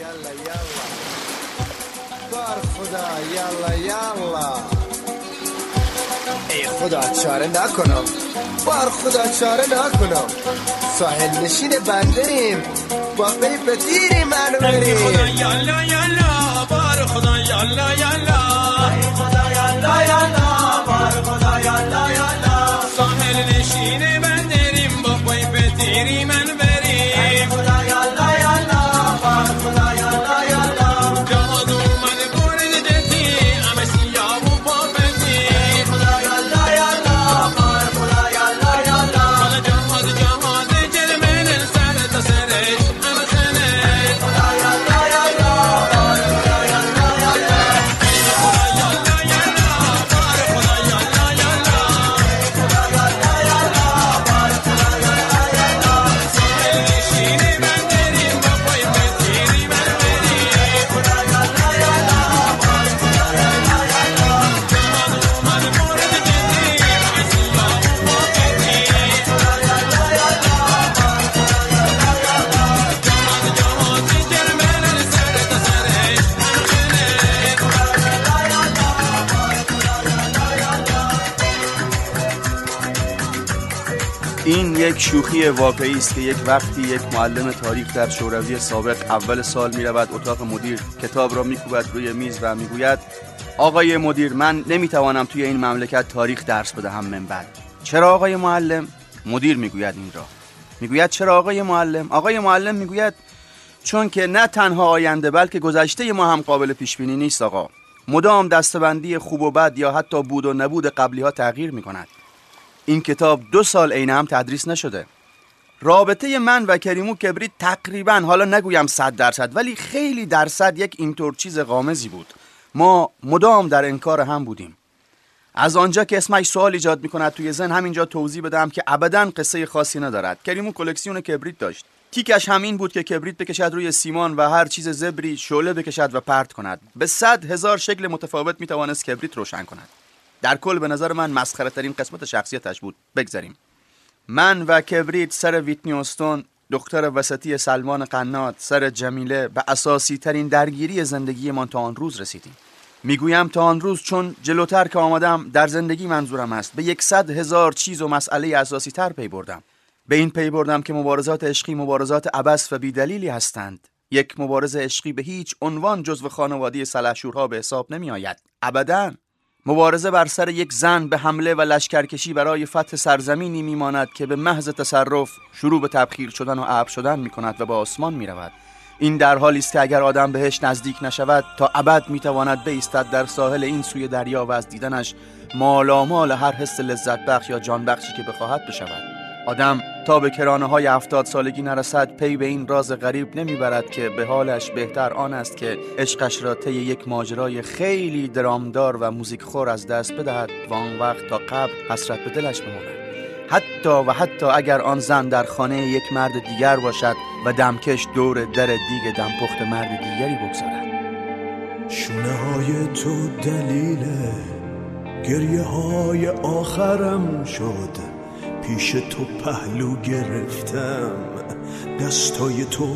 یالا یالا بار خدا یالا یالا ای خدا چاره نکنم بار خدا چاره نکنم ساحل نشین بندریم با پیپ دیری من بریم خدا یالا یالا بار خدا یالا یالا خدا یالا یالا بار خدا یالا یالا ساحل نشین بندریم با پیپ دیری من بریم شوخی واقعی است که یک وقتی یک معلم تاریخ در شوروی سابق اول سال می رود اتاق مدیر کتاب را میکوبد روی میز و می‌گوید آقای مدیر من نمی‌توانم توی این مملکت تاریخ درس بدهم من بعد چرا آقای معلم؟ مدیر می‌گوید این را. می‌گوید چرا آقای معلم؟ آقای معلم می‌گوید چون که نه تنها آینده بلکه گذشته ما هم قابل پیش بینی نیست آقا. مدام دستبندی خوب و بد یا حتی بود و نبود قبلی ها تغییر می کند این کتاب دو سال عین هم تدریس نشده. رابطه من و کریمو کبریت تقریبا حالا نگویم صد درصد ولی خیلی درصد یک اینطور چیز غامضی بود. ما مدام در انکار هم بودیم. از آنجا که اسمش سوال ایجاد می کند توی ذهن همینجا توضیح بدم که ابدا قصه خاصی ندارد. کریمو کلکسیون کبریت داشت. تیکش همین بود که کبریت بکشد روی سیمان و هر چیز زبری شعله بکشد و پرت کند. به صد هزار شکل متفاوت می توانست کبریت روشن کند. در کل به نظر من مسخره ترین قسمت شخصیتش بود. بگذاریم. من و کبریت سر ویتنی هیوستون دختر وسطی سلمان قنات سر جمیله به اساسی ترین درگیری زندگیمان تا آن روز رسیدیم. می‌گویم تا آن روز چون جلوتر که آمدم در زندگی منظورم است. به یکصد هزار چیز و مسئله اساسی تر پی بردم. به این پی بردم که مبارزات عشقی مبارزات عبث و بیدلیلی هستند. یک مبارز عشقی به هیچ عنوان جزو خانواده‌ی سلحشورها به حساب نمی آید ابدا مبارزه بر سر یک زن به حمله و لشکرکشی برای فتح سرزمینی میماند که به محض تصرف شروع به تبخیر شدن و ابر شدن می کند و به آسمان می رود این در حالی است که اگر آدم بهش نزدیک نشود تا ابد می‌تواند بایستد در ساحل این سوی دریا و از دیدنش مالامال هر حس لذت بخش یا جان بخشی که بخواهد بشود. آدم تا به کرانه های هفتاد سالگی نرسد پی به این راز غریب نمی‌برد که به حالش بهتر آن است که عشقش را طی یک ماجرای خیلی درامدار و موزیک خور از دست بدهد و آن وقت تا قبل حسرت به دلش بماند. حتی و حتی اگر آن زن در خانه یک مرد دیگر باشد و دمکش دور در دیگ دمپخت مرد دیگری بگذارد. شونه های تو دلیل گریه های آخرم شد. پیش تو پهلو گرفتم. دستای تو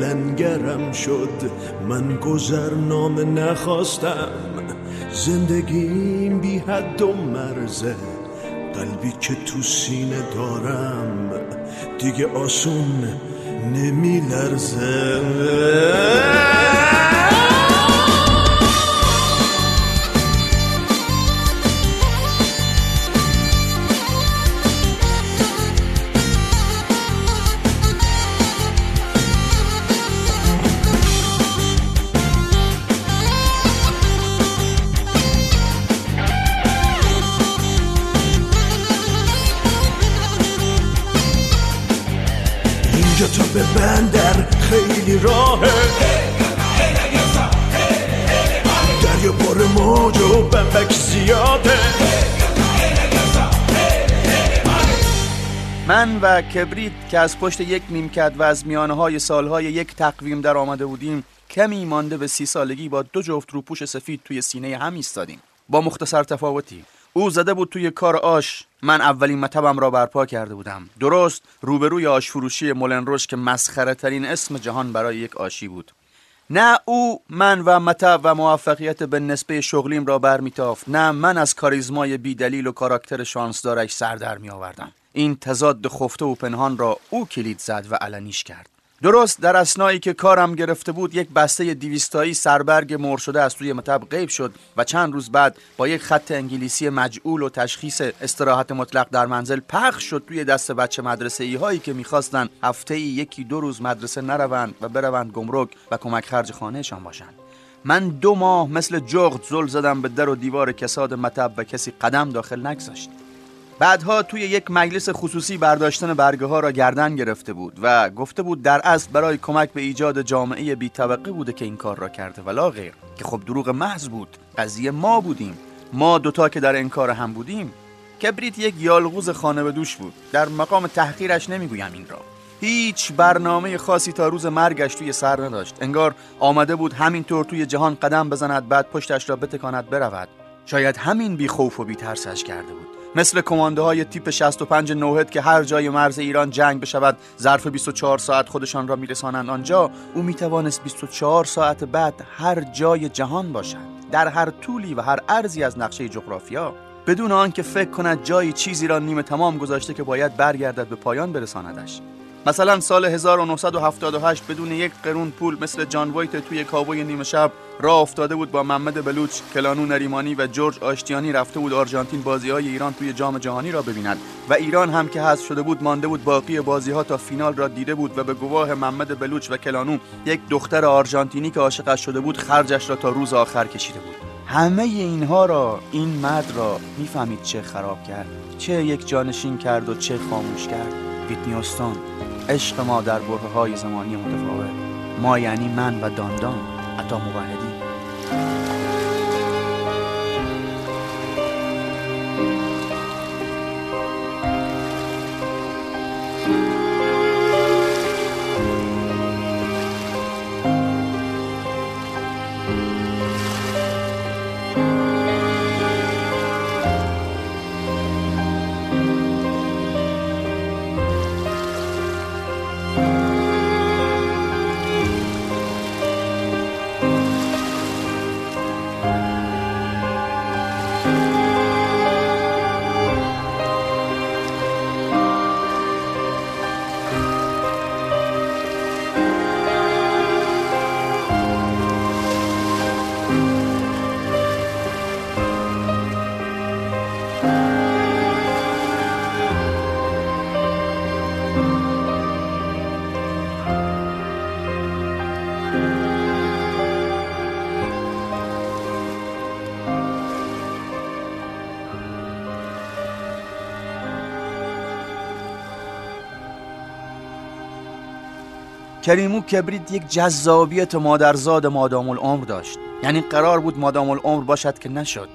لنگرم شد. من گذرنامه نخواستم. زندگیم بی حد و مرزه قلبی که تو سینه دارم. دیگه آسون نمی لرزه. به بندر خیلی راهه دریا پر موج و بمبک زیاده من و کبریت که از پشت یک نیمکت و از میانه های سالهای یک تقویم در آمده بودیم کمی مانده به سی سالگی با دو جفت روپوش سفید توی سینه هم ایستادیم. با مختصر تفاوتی. او زده بود توی کار آش. من اولین مطبم را برپا کرده بودم. درست روبروی آش فروشی مولن روش که مسخره ترین اسم جهان برای یک آشی بود. نه او من و مطب و موفقیت به نسبه شغلیم را برمیتافت. نه من از کاریزمای بیدلیل و کاراکتر شانسدارش سر در می آوردم این تضاد خفته و پنهان را او کلید زد و علنیش کرد. درست در اسنایی که کارم گرفته بود یک بسته دیویستایی سربرگ مر شده از توی مطب غیب شد و چند روز بعد با یک خط انگلیسی مجعول و تشخیص استراحت مطلق در منزل پخش شد توی دست بچه مدرسه ای هایی که می‌خواستن هفته ای یکی دو روز مدرسه نروند و بروند گمرک و کمک خرج خانهشان باشند. من دو ماه مثل جغد زل زدم به در و دیوار کساد مطب و کسی قدم داخل نگذاشت. بعدها توی یک مجلس خصوصی برداشتن برگه ها را گردن گرفته بود و گفته بود در اصل برای کمک به ایجاد جامعه بی طبقه بوده که این کار را کرده ولا غیر که خب دروغ محض بود قضیه ما بودیم. ما دوتا که در انکار هم بودیم. کبریت یک یالغوز خانه به دوش بود. در مقام تحقیرش نمی‌گویم این را. هیچ برنامه خاصی تا روز مرگش توی سر نداشت. انگار آمده بود همینطور توی جهان قدم بزند بعد پشتش را بتکاند برود. شاید همین بی خوف و بی ترسش کرده بود. مثل کمانده های تیپ 65 نوهد که هر جای مرز ایران جنگ بشود ظرف 24 ساعت خودشان را میرسانند. آنجا او می‌توانست 24 ساعت بعد هر جای جهان باشد در هر طولی و هر ارزی از نقشه جغرافیا. بدون آنکه فکر کند جایی چیزی را نیمه تمام گذاشته که باید برگردد به پایان برساندش. مثلا سال 1978 بدون یک قرون پول مثل جان وایت توی کابوی نیمه شب راه افتاده بود با محمد بلوچ، کلانو نریمانی و جورج آشتیانی رفته بود آرژانتین بازی های ایران توی جام جهانی را ببیند. و ایران هم که حذف شده بود مانده بود باقی بازی ها تا فینال را دیده بود و به گواه محمد بلوچ و کلانو یک دختر آرژانتینی که عاشقش شده بود خرجش را تا روز آخر کشیده بود. همه اینها را این مرد را می‌فهمید چه خراب کرد چه یک جانشین کرد و چه خاموش کرد. ویتنیوستون عشق ما در بره های زمانی متفاوت. ما یعنی من و داندان عطا موحدی کریمو کبریت یک جذابیت مادرزاد مادام العمر داشت. یعنی قرار بود مادام العمر باشد که نشد.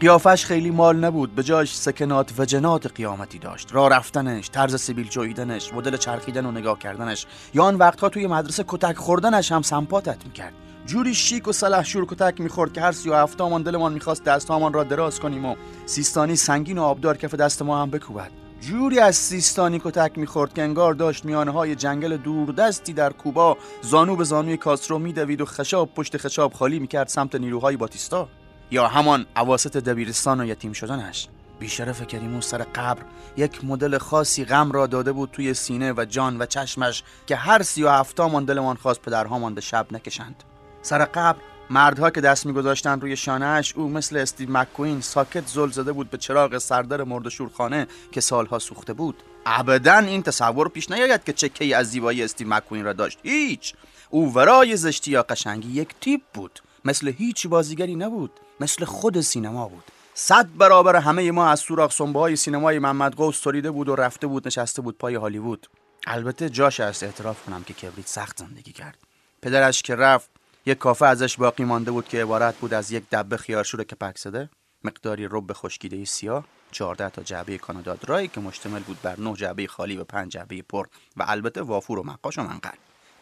قیافش خیلی مال نبود به جاش سکنات و جنات قیامتی داشت. راه رفتنش طرز سیبیل جویدنش مدل چرخیدن و نگاه کردنش. یا آن وقتها توی مدرسه کتک خوردنش هم سمپاتت می‌کرد. جوری شیک و سلحشور کتک می‌خورد که هر سی و هفتهمان دلمان می‌خواست دستهامان را دراز کنیم و سیستانی سنگین و آبدار کف دست ما هم بکوبد. جوری از سیستانی کتک می‌خورد که انگار داشت میانه های جنگل دوردستی در کوبا زانو به زانوی کاسترو میدوید و خشاب پشت خشاب خالی می‌کرد سمت نیروهای باتیستا. یا همان عواست دبیرستان و یتیم شدنش. بیشرف کریمو سر قبر یک مدل خاصی غم را داده بود توی سینه و جان و چشمش که هر سی و هفتامان دلمان خواست پدرهامان به شب نکشند. سر قبر مردها که دست میگذاشتن روی شانهش او مثل استیو مکوین ساکت زل زده بود به چراغ سردر مرد شورخانه که سالها سوخته بود. ابدا این تصور پیش نیاید که چکه ای از زیبایی استیو مکوین را داشت. هیچ! او ورای زشتی یا قشنگی یک تیپ بود. مثل هیچ بازیگری نبود. مثل خود سینما بود. صد برابر همه ما از سوراخ سنبه های سینمای محمد قوس تریده بود و رفته بود نشسته بود پای هالیوود. البته جاش است اعتراف کنم که کبریت سخت زندگی کرد. پدرش که رفت یک کافه ازش باقی مانده بود که عبارت بود از یک دبه خیارشور کپک زده مقداری رب خشکیده سیاه 14 تا جعبه کانادا درای که مشتمل بود بر 9 جعبه خالی و 5 جعبه پر و البته وافور و مقاش و منقل.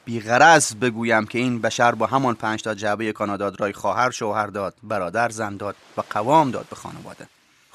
بیغرض بگویم که این بشر با همان 5 تا جعبه کانادا درای خواهر شوهر داد برادر زن داد و قوام داد به خانواده.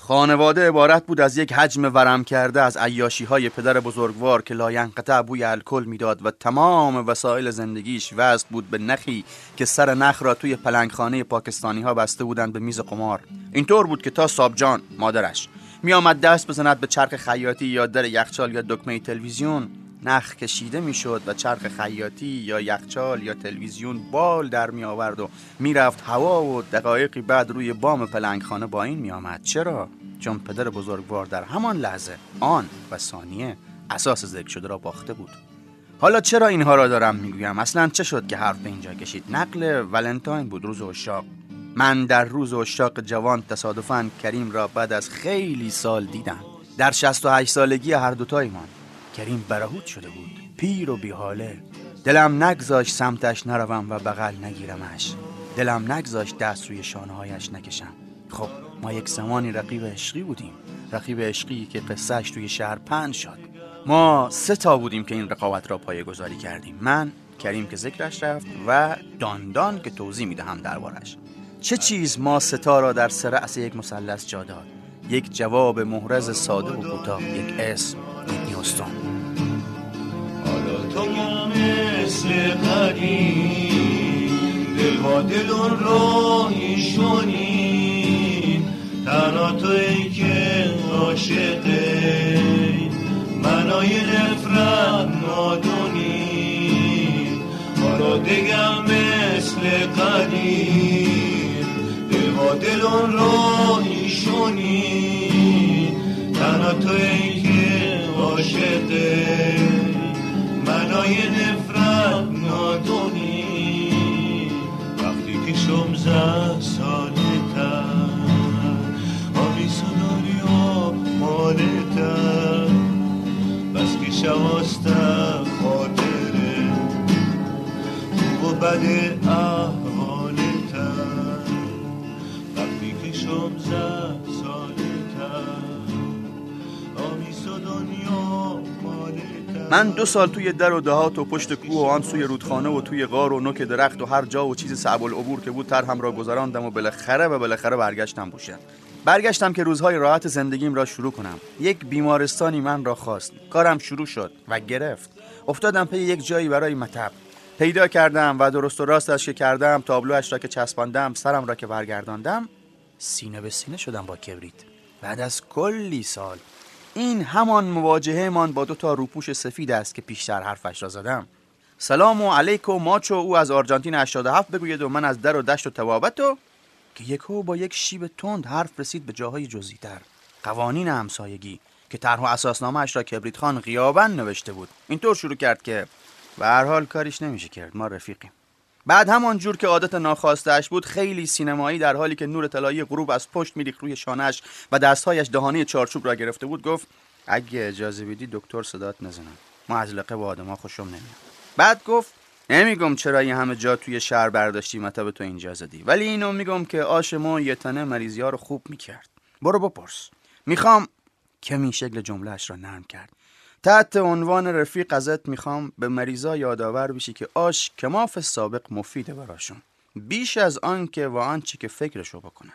خانواده عبارت بود از یک حجم ورم کرده از عیاشی های پدر بزرگوار که لاینقطع بوی الکل می‌داد و تمام وسایل زندگیش وزد بود به نخی که سر نخ را توی پلنگخانه پاکستانی ها بسته بودند به میز قمار. اینطور بود که تا سابجان مادرش میآمد دست بزند به چرخ خیاطی یا در یخچال یا دکمه تلویزیون. نخ کشیده می‌شد و چرخ خیاطی یا یخچال یا تلویزیون بال در می آورد و می‌رفت هوا و دقایقی بعد روی بام پلنگخانه با این می آمد چرا؟ چون پدر بزرگوار در همان لحظه آن و ثانیه اساس ذکر شده را باخته بود. حالا چرا اینها را دارم می‌گویم؟ اصلا چه شد که حرف به اینجا کشید؟ نقل ولنتاین بود روز اشاق. من در روز اشاق جوان تصادفاً کریم را بعد از خیلی سال دیدم. در 68 سالگی هر دوتایمان. کریم برهوت شده بود. پیر و بیحاله. دلم نگذاشت سمتش نروم و بغل نگیرمش. دلم نگذاشت دست روی شانههایش نکشم. خب ما یک زمانی رقیب عشقی بودیم. رقیب عشقی که قصهش توی شهر پنج شد. ما سه تا بودیم که این رقابت را پایه گذاری کردیم. من کریم که ذکرش رفت و داندان که توضیح می‌دهم دربارش. چه چیز ما ستا را در سرعس یک مثلث جا داد؟ یک جواب محرز ساده و کوتاه یک اسم. نیوستون حالا تو مثل قدیم دل با دلون راهی تنها تو ای که عاشقه منای نفرت نادونی. حالا دگم مثل قدیم دل با دلون راهی تنها تو ای عاشقه. منای نفرت نادونی. وقتی که شم زه ساله تر ماله تر. بس که شواسته خاطره. خوب و بد من دو سال توی در و دهات و پشت کوه و آن سوی رودخانه و توی غار و نوک درخت و هر جا و چیز صعب العبور که بود ترهم را گذراندم و بالاخره و بالاخره برگشتم بوشهر. برگشتم که روزهای راحت زندگیم را شروع کنم. یک بیمارستانی من را خواست. کارم شروع شد و گرفت. افتادم پی یک جایی برای مطب. پیدا کردم و درست و راستش که کردم تابلوش را که چسباندم سرم را که برگرداندم سینه به سینه شدم با کبریت. بعد از کلی سال این همان مواجهه من با دو تا روپوش سفید است که پیشتر حرفش را زدم. سلام و علیکم ماچو او از آرژانتین 87 بگوید و من از در و دشت و توابت و که یکو با یک شیب تند حرف رسید به جاهای جزیتر قوانین همسایگی که طرح و اساسنامه اش را کبریت خان غیابن نوشته بود. اینطور شروع کرد که به هر حال کاریش نمیشه کرد. ما رفیقیم. بعد همان جور که عادت ناخواستهاش بود خیلی سینمایی در حالی که نور طلایی غروب از پشت میریخت روی شانهش و دستهایش دهانه چارچوب را گرفته بود گفت اگه اجازه بدی دکتر صدات نزنم. ما از لقب آدما خوشم نمیاد. بعد گفت نمیگم چرا این همه جا توی شهر برداشتی مطب تو اینجا زدی. ولی اینو میگم که آش ما یه تنه مریضی ها رو خوب می‌کرد. برو بپرس. می‌خوام. کمی شکل جملهش را نرم کرد. تحت عنوان رفیق ازت می‌خوام به مریضا یادآور بشی که آش کماف سابق مفیده براشون. بیش از آن که و آنچه که فکرشو بکنن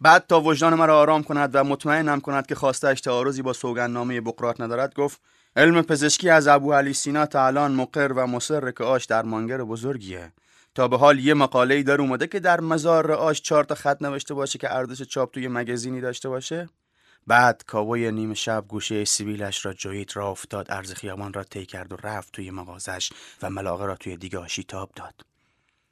بعد تا وجدان مرا آرام کند و مطمئنم کند که خواستش تعارضی با سوگندنامه بقرات ندارد گفت علم پزشکی از ابو علی سینا تا الان مقر و مصر که آش درمانگر بزرگیه. تا به حال یه مقاله ای در اومده که در مزار آش چهار تا خط نوشته باشه که ارزش چاپ توی مگزینی داشته باشه. بعد کاوای نیمه شب گوشه سیبیلش را جوید را افتاد ارز خیابان را طی کرد و رفت توی مغازش و ملاقه را توی دیگه تاب داد.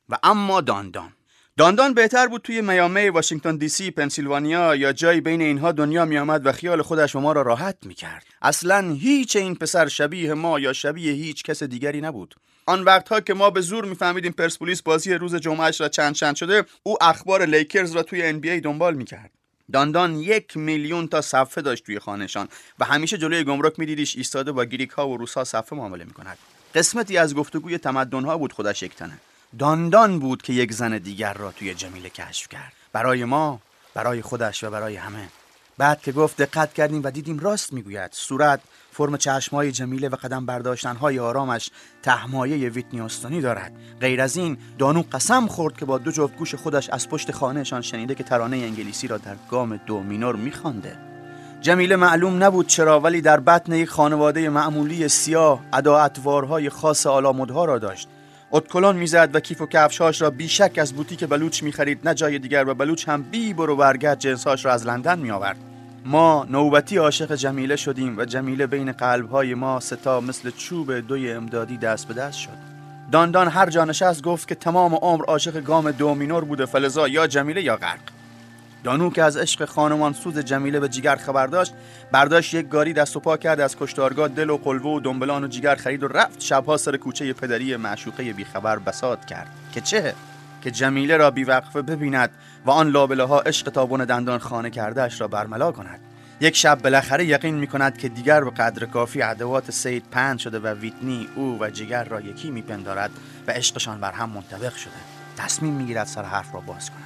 و اما داندان. داندان بهتر بود توی میامی واشنگتن دی سی پنسیلوانیا یا جایی بین اینها دنیا می آمد و خیال خودش ما را راحت می کرد اصلا هیچ این پسر شبیه ما یا شبیه هیچ کس دیگری نبود. آن وقتها که ما به زور میفهمیدیم پرسپولیس بازی روز جمعهش را چند چند شده او اخبار لیکرز را توی بی دنبال می‌کرد. داندان یک میلیون تا صفحه داشت توی خانهشان و همیشه جلوی گمرک میدیدیش ایستاده با گریک ها و روسا صفحه معامله می‌کند. قسمتی از گفتگوی تمدن ها بود خودش یک تنه داندان بود که یک زن دیگر را توی جمیله کشف کرد. برای ما برای خودش و برای همه. بعد که گفت دقت کردیم و دیدیم راست می‌گوید. صورت فرم چشمهای جمیله و قدم برداشتنهای آرامش تهمایه ویتنی دارد. غیر از این دانو قسم خورد که با دو جفت گوش خودش از پشت خانهشان شنیده که ترانه انگلیسی را در گام دو مینور میخوانده. جمیله معلوم نبود چرا ولی در بطن یک خانواده معمولی سیاه اداعتوارهای خاص آلامدها را داشت. اتکلون می‌زد و کیف و کفشهاش را بیشک از بوتیک بلوچ می‌خرید نه جای دیگر و بلوچ هم بی برو برگرد جنسهاش را از لندن میآورد. ما نوبتی عاشق جمیله شدیم و جمیله بین قلبهای ما ستا مثل چوب دوی امدادی دست به دست شد. داندان هر جا نشست گفت که تمام عمر عاشق گام دومینور بوده فلزا یا جمیله یا غرق. دانو که از عشق خانمان سوز جمیله به جیگر خبر داشت برداشت یک گاری دست و پا کرد از کشتارگاه دل و قلوه و دنبلان و جیگر خرید و رفت شبها سر کوچه پدری معشوقه بیخبر بساد کرد. که چه؟ که جمیله را بیوقفه ببیند و آن لابله ها عشق تابون دندان خانه کردهش را برملا کند. یک شب بالاخره یقین می کند که دیگر به قدر کافی ادوات سید پند شده و ویتنی او و جگر را یکی میپندارد و عشقشان بر هم منطبق شده. تصمیم می‌گیرد سر حرف را باز کند.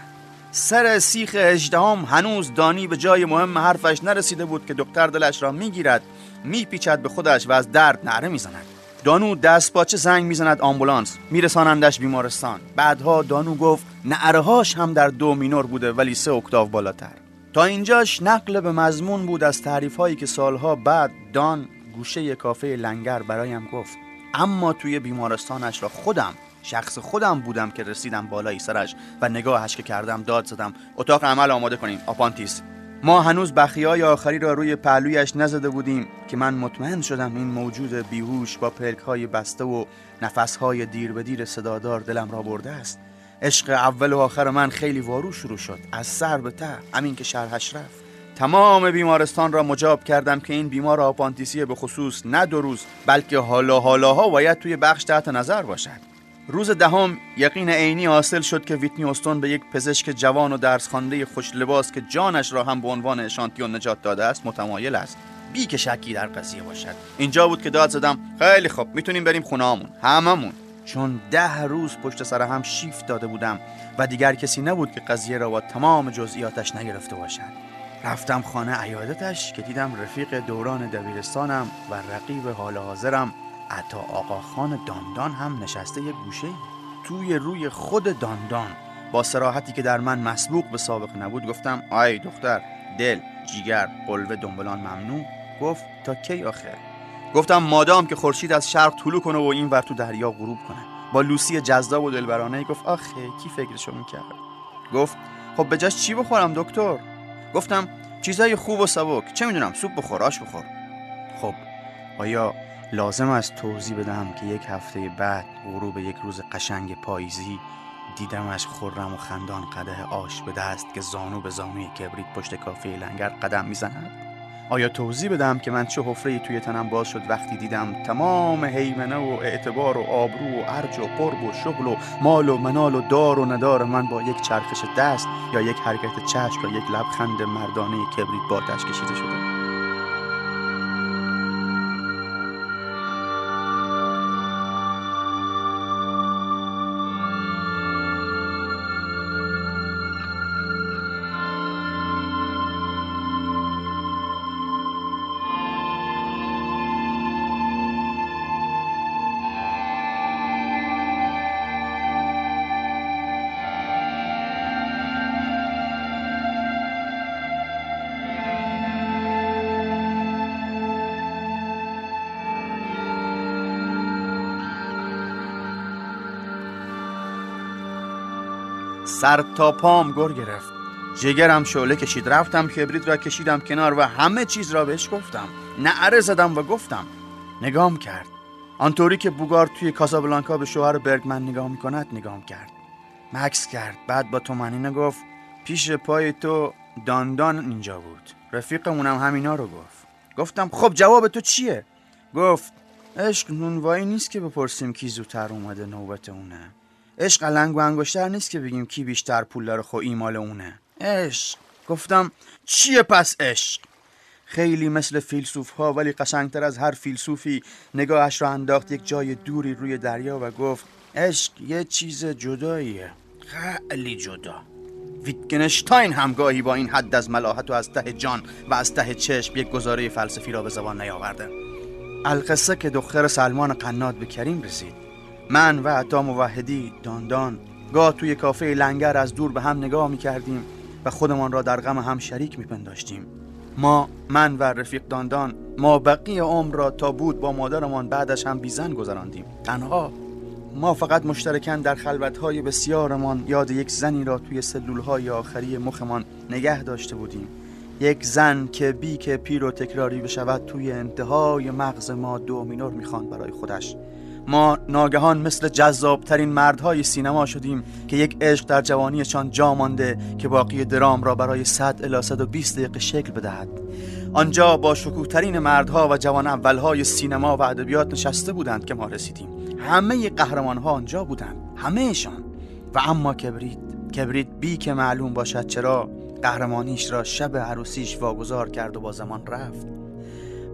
سر سیخ اجدهام هنوز دانی به جای مهم حرفش نرسیده بود که دکتر دلش را می‌گیرد میپیچد به خودش و از درد نعره می‌زند. دانو دست باچه زنگ می‌زند آمبولانس. میرسانندش بیمارستان. بعدها دانو گفت نعرهاش هم در دو مینور بوده ولی سه اکتاو بالاتر. تا اینجاش نقل به مضمون بود از تعریف هایی که سالها بعد دان گوشه کافه لنگر برایم گفت. اما توی بیمارستانش را خودم شخص خودم بودم که رسیدم بالای سرش و نگاهش که کردم داد زدم. اتاق عمل آماده کنیم آپانتیس. ما هنوز بخیای آخری را روی پهلویش نزده بودیم که من مطمئن شدم این موجود بیهوش با پلک های بسته و نفس های دیر به دیر صدادار دلم را برده است. عشق اول و آخر من خیلی وارو شروع شد. از سر به ته همین که شرحش رفت. تمام بیمارستان را مجاب کردم که این بیمار آپانتیسی به خصوص نه دو روز بلکه حالا حالاها باید توی بخش تحت نظر باشد. روز دهم یقین عینی حاصل شد که ویتنی استون به یک پزشک جوان و درس خوانده خوش لباس که جانش را هم به عنوان اشانتیون نجات داده است متمایل است. بی که شکی در قضیه باشد. اینجا بود که داد زدم خیلی خوب می‌تونیم بریم خونهامون هممون. چون ده روز پشت سر هم شیفت داده بودم و دیگر کسی نبود که قضیه را با تمام جزئیاتش نگرفته باشد. رفتم خانه عیادتش که دیدم رفیق دوران دبیرستانم و رقیب حال حاضرم. عطا آقا خان داندان هم نشسته یه گوشه توی روی خود داندان. با سراحتی که در من مسبوق به سابق نبود گفتم آی دختر دل جیگر قلوه دنبلان ممنوع. گفت تا کی آخر؟ گفتم مادام که خورشید از شرق طلو کنه و این ور تو دریا غروب کنه. با لوسی جذاب و دلبرانه گفت آخه کی فکرشو می‌کرد؟ گفت خب به جاش چی بخورم دکتر؟ گفتم چیزای خوب و سبک. چه می‌دونم سوپ بخور آش بخور. خب آیا لازم است توضیح بدم که یک هفته بعد غروب یک روز قشنگ پاییزی دیدمش خرم و خندان قده آش به دست که زانو به زانوی کبریت پشت کافه لنگر قدم می‌زند. آیا توضیح بدم که من چه حفره توی تنم باز شد وقتی دیدم تمام حیمنه و اعتبار و آبرو و ارج و قرب و شغل و مال و منال و دار و ندار من با یک چرخش دست یا یک حرکت چشم یا یک لبخند مردانه کبریت باتش کشیده شده؟ سر تا پام گر گرفت. جگرم شعله کشید رفتم کبریت را کشیدم کنار و همه چیز را بهش گفتم. نعره زدم و گفتم. نگام کرد. آنطوری که بوگار توی کاسابلانکا به شوهر برگمن نگاه می‌کند نگام کرد. مکس کرد. بعد با تومنینه گفت پیش پای تو داندان اینجا بود. رفیقمونم همینا رو گفت. گفتم خب جواب تو چیه؟ گفت عشق نونوایی نیست که بپرسیم کی زودتر اومده نوبت اونه. عشق لنگ و انگشتر نیست که بگیم کی بیشتر پول داره خو ایمال اونه. عشق. گفتم چیه پس عشق؟ خیلی مثل فیلسوف ها ولی قشنگتر از هر فیلسوفی نگاهش را انداخت یک جای دوری روی دریا و گفت عشق یه چیز جداییه. خیلی جدا. ویتگنشتاین همگاهی با این حد از ملاحت و از ته جان و از ته چشم یک گزاره فلسفی را به زبان نیاورده. القصه که دختر سلمان قناد به کریم رسید. من و عطا موحدی داندان گاه توی کافه لنگر از دور به هم نگاه می کردیم و خودمان را در غم هم شریک می پنداشتیم ما من و رفیق داندان ما بقیه عمر را تا بود با مادرمان بعدش هم بیزن گذراندیم. تنها ما فقط مشترکن در خلوتهای بسیارمان یاد یک زنی را توی سلولهای آخری مخمان نگه داشته بودیم. یک زن که بی که پیر و تکراری بشود توی انتهای مغز ما دومینور می‌خواند برای خودش. ما ناگهان مثل جذابترین مردهای سینما شدیم که یک عشق در جوانیشان جا مانده که باقی درام را برای 100 الی 120 دقیقه شکل بدهد. آنجا با شکوهترین مردها و جوان اولهای سینما و ادبیات نشسته بودند که ما رسیدیم. همه قهرمان ها آنجا بودند. همهشان. و اما کبریت. کبریت بی که معلوم باشد چرا قهرمانیش را شب عروسیش واگذار کرد و با زمان رفت.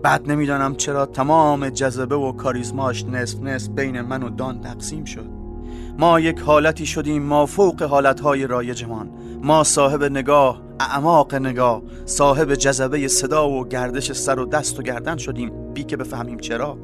بعد نمی‌دانم چرا تمام جذبه و کاریزماش نصف نصف بین من و دان تقسیم شد. ما یک حالتی شدیم ما فوق حالتهای رایجمان. ما صاحب نگاه اعماق نگاه صاحب جذبه صدا و گردش سر و دست و گردن شدیم. بی که بفهمیم چرا.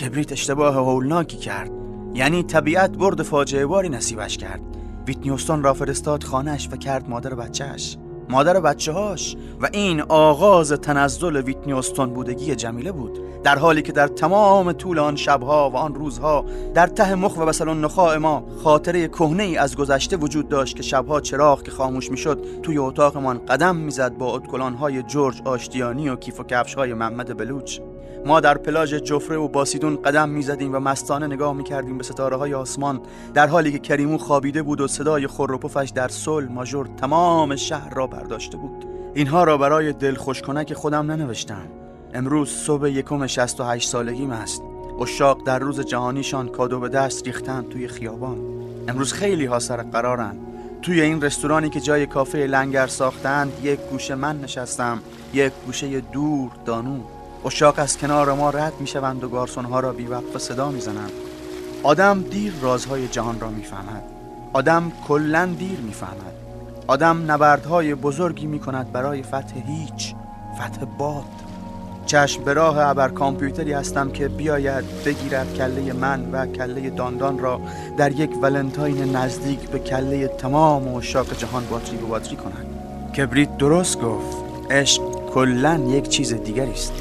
کبریت اشتباه هولناکی کرد. یعنی طبیعت برد فاجعه باری نصیبش کرد. ویتنیوستون را فرستاد خانهش و کرد مادر بچهش مادر بچه هاش و این آغاز تنزل ویتنیوستون بودگی جمیله بود. در حالی که در تمام طول آن شبها و آن روزها در ته مخ و بسلون نخاع ما خاطره کهنه ای از گذشته وجود داشت که شبها چراغ که خاموش می‌شد توی اتاقمان قدم می‌زد با ادکلان های جورج آشتیانی و کیف و کفش های محمد بلوچ. ما در پلاژ جفره و باسیدون قدم می‌زدیم و مستانه نگاه می‌کردیم به ستاره های آسمان. در حالی که کریمو خوابیده بود و صدای خور و پفش در سل ماژور تمام شهر را برداشته بود. اینها را برای دل که خودم ننوشتم. امروز صبح یکم 68 سالگیم است. اشاق در روز جهانیشان کادو به دست ریختن توی خیابان. امروز خیلی ها سر قرارن. توی این رستورانی که جای کافه لنگر ساختند یک گوشه من نشستم یک گوشه دور دانو. اشاق از کنار ما رد می شوند و گارسون ها را بیوقف صدا می زنند آدم دیر رازهای جهان را می‌فهمد. آدم کلا دیر می‌فهمد. آدم نبردهای بزرگی می کند برای فتح هیچ فتح باد چشم به راه ابر کامپیوتری هستم که بیاید بگیرد کله من و کله داندان را در یک ولنتاین نزدیک به کله تمام اشاق جهان باتری به باتری کند کبریت درست گفت. عشق کلا یک چیز دیگری است.